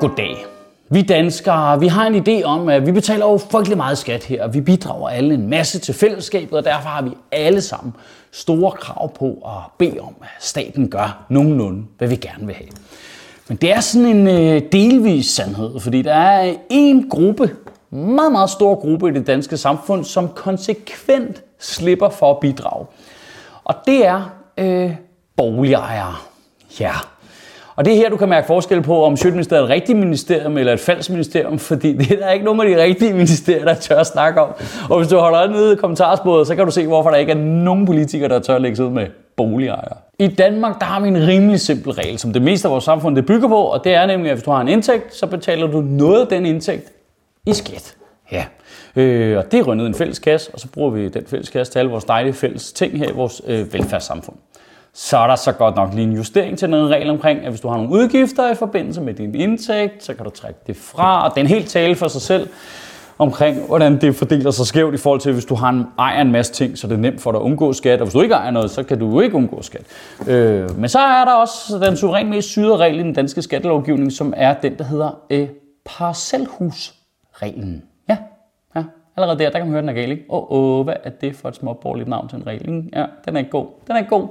Goddag. Vi danskere, vi har en idé om, at vi betaler jo frygtelig meget skat her, og vi bidrager alle en masse til fællesskabet, og derfor har vi alle sammen store krav på at bede om, at staten gør nogenlunde, hvad vi gerne vil have. Men det er sådan en øh, delvis sandhed, fordi der er en gruppe, meget, meget stor gruppe i det danske samfund, som konsekvent slipper for at bidrage. Og det er øh, boligejere. Ja. Og det er her, du kan mærke forskel på, om Sjøtministeriet er et rigtigt ministerium eller et falsk ministerium, fordi det er der ikke nogen af de rigtige ministerier, der tør at snakke om. Og hvis du holder nede i kommentarsporet, så kan du se, hvorfor der ikke er nogen politikere, der tør at lægge sig ud med boligejere. I Danmark der har vi en rimelig simpel regel, som det meste af vores samfund det bygger på, og det er nemlig, at hvis du har en indtægt, så betaler du noget af den indtægt i skat. Ja. Øh, og det er rundet en fælles kasse, og så bruger vi den fælles kasse til alle vores dejlige fælles ting her i vores øh, velfærdssamfund. Så er der så godt nok lige en justering til nogle regel omkring, at hvis du har nogle udgifter i forbindelse med din indtægt, så kan du trække det fra, og det er en helt tale for sig selv omkring, hvordan det fordeler sig skævt i forhold til, hvis du har en, ejer en masse ting, så det er nemt for dig at undgå skat, og hvis du ikke ejer noget, så kan du ikke undgå skat. Øh, men så er der også den suverænt mest syrede regel i den danske skattelovgivning, som er den, der hedder øh, parcelhusreglen. Ja, ja, allerede der, der kan man høre, den er gal, ikke? Åh, oh, oh, hvad er det for et småborgerligt navn til en regel, ikke? Ja, den er ikke god. Den er ikke god.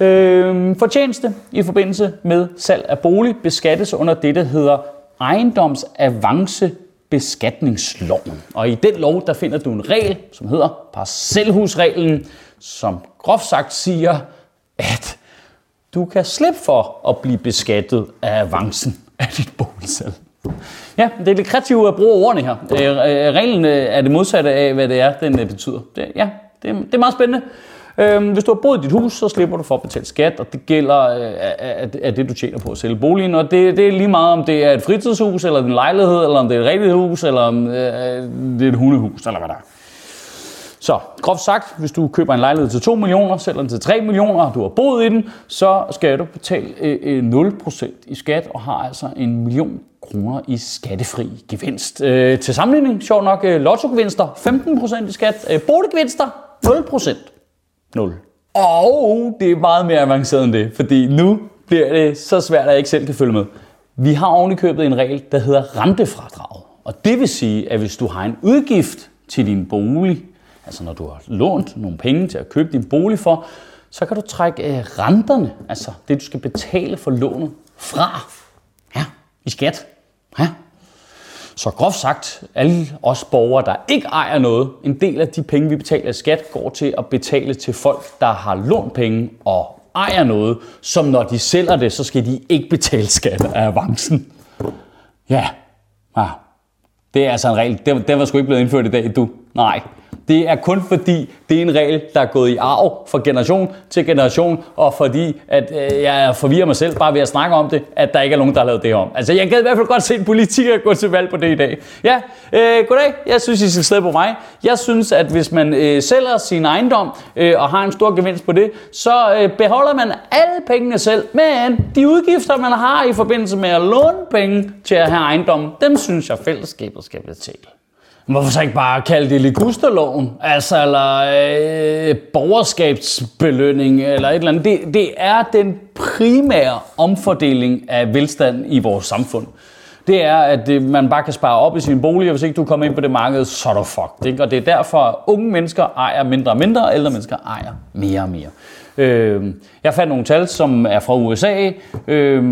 Øh, fortjeneste i forbindelse med salg af bolig beskattes under det, der hedder ejendomsavancebeskatningsloven. Og i den lov, der finder du en regel, som hedder parcelhusreglen, som groft sagt siger, at du kan slippe for at blive beskattet af avancen af dit boligsalg. Ja, det er lidt kreativt at bruge ordene her. Øh, øh Reglen øh, er det modsatte af, hvad det er, den øh, betyder. Det, ja, det, er- det er meget spændende. Øhm, Hvis du har boet i dit hus, så slipper du for at betale skat, og det gælder øh, af, af det, du tjener på at sælge boligen. Og det, det er lige meget, om det er et fritidshus, eller en lejlighed, eller om det er et rigtigt hus, eller om øh, øh det er et hundehus, eller hvad der er. Så groft sagt, hvis du køber en lejlighed til 2 millioner, sælger den til 3 millioner, og du har boet i den, så skal du betale øh, øh 0% i skat, og har altså en million kroner i skattefri gevinst. Øh, til sammenligning, sjov nok, øh, lottogevinster 15% i skat, øh, boliggevinster 0%. 0. Og det er meget mere avanceret end det, fordi nu bliver det så svært, at jeg ikke selv kan følge med. Vi har ovenikøbet en regel, der hedder rentefradrag. Og det vil sige, at hvis du har en udgift til din bolig, altså når du har lånt nogle penge til at købe din bolig for, så kan du trække øh, renterne, altså det du skal betale for lånet, fra ja, i skat. Så groft sagt, alle os borgere, der ikke ejer noget, en del af de penge, vi betaler i skat, går til at betale til folk, der har lånt penge og ejer noget, som når de sælger det, så skal de ikke betale skat af avancen. Ja, ja. det er altså en regel. Den, den var sgu ikke blevet indført i dag, du. Nej, det er kun fordi, det er en regel, der er gået i arv fra generation til generation, og fordi, at øh, jeg forvirrer mig selv bare ved at snakke om det, at der ikke er nogen, der har lavet det om. Altså, jeg kan i hvert fald godt se en politiker gå til valg på det i dag. Ja, øh, goddag. Jeg synes, I skal stede på mig. Jeg synes, at hvis man øh, sælger sin ejendom øh, og har en stor gevinst på det, så øh, beholder man alle pengene selv, men de udgifter, man har i forbindelse med at låne penge til at have ejendom, dem synes jeg, fællesskabet skal betale. Hvorfor så ikke bare kalde det ligusterloven? Altså, eller øh, borgerskabsbelønning, eller et eller andet. Det, det er den primære omfordeling af velstand i vores samfund. Det er, at det, man bare kan spare op i sin bolig, og hvis ikke du kommer ind på det marked, så er du fucked. Ikke? Og det er derfor, at unge mennesker ejer mindre og mindre, og ældre mennesker ejer mere og mere. Øh, jeg fandt nogle tal, som er fra USA, øh,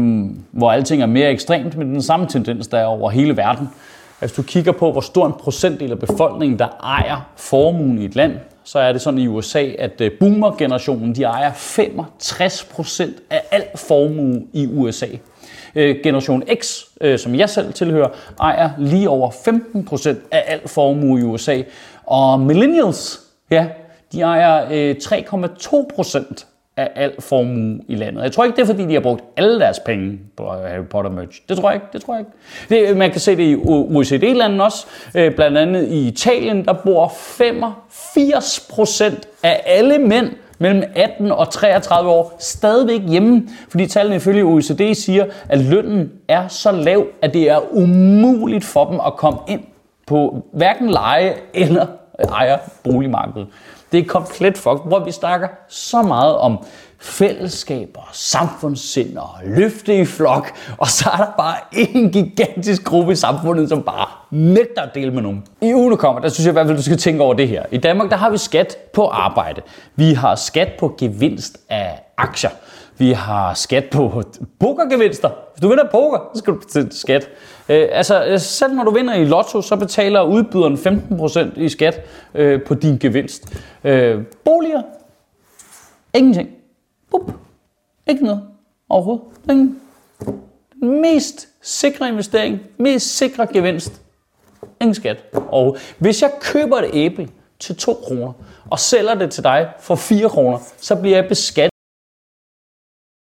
hvor alting er mere ekstremt, men den samme tendens, der er over hele verden. Altså, hvis du kigger på, hvor stor en procentdel af befolkningen, der ejer formuen i et land, så er det sådan i USA, at øh, boomer-generationen, de ejer 65% af al formue i USA. Øh, generation X, øh, som jeg selv tilhører, ejer lige over 15% af al formue i USA. Og millennials, ja, de ejer 3,2% af al formue i landet. Jeg tror ikke, det er fordi, de har brugt alle deres penge på Harry Potter merch. Det tror jeg ikke. Det tror jeg ikke. Det, man kan se det i OECD-landene også. Øh, blandt andet i Italien, der bor 85 procent af alle mænd mellem 18 og 33 år stadigvæk hjemme, fordi tallene ifølge OECD siger, at lønnen er så lav, at det er umuligt for dem at komme ind på hverken leje eller øh, ejer boligmarkedet. Det er komplet fuck, hvor vi snakker så meget om fællesskab og samfundssind og løfte i flok, og så er der bare en gigantisk gruppe i samfundet, som bare nægter at dele med nogen. I ugen, kommer, der synes jeg i hvert fald, du skal tænke over det her. I Danmark, der har vi skat på arbejde. Vi har skat på gevinst af aktier. Vi har skat på pokergevinster. Hvis du vinder poker, så skal du betale skat. Øh, altså, selv når du vinder i lotto, så betaler udbyderen 15% i skat øh, på din gevinst. Øh, boliger? Ingenting. Bup. Ikke noget overhovedet. Den mest sikre investering, mest sikre gevinst. Ingen skat. Og hvis jeg køber et æble til 2 kroner, og sælger det til dig for 4 kroner, så bliver jeg beskattet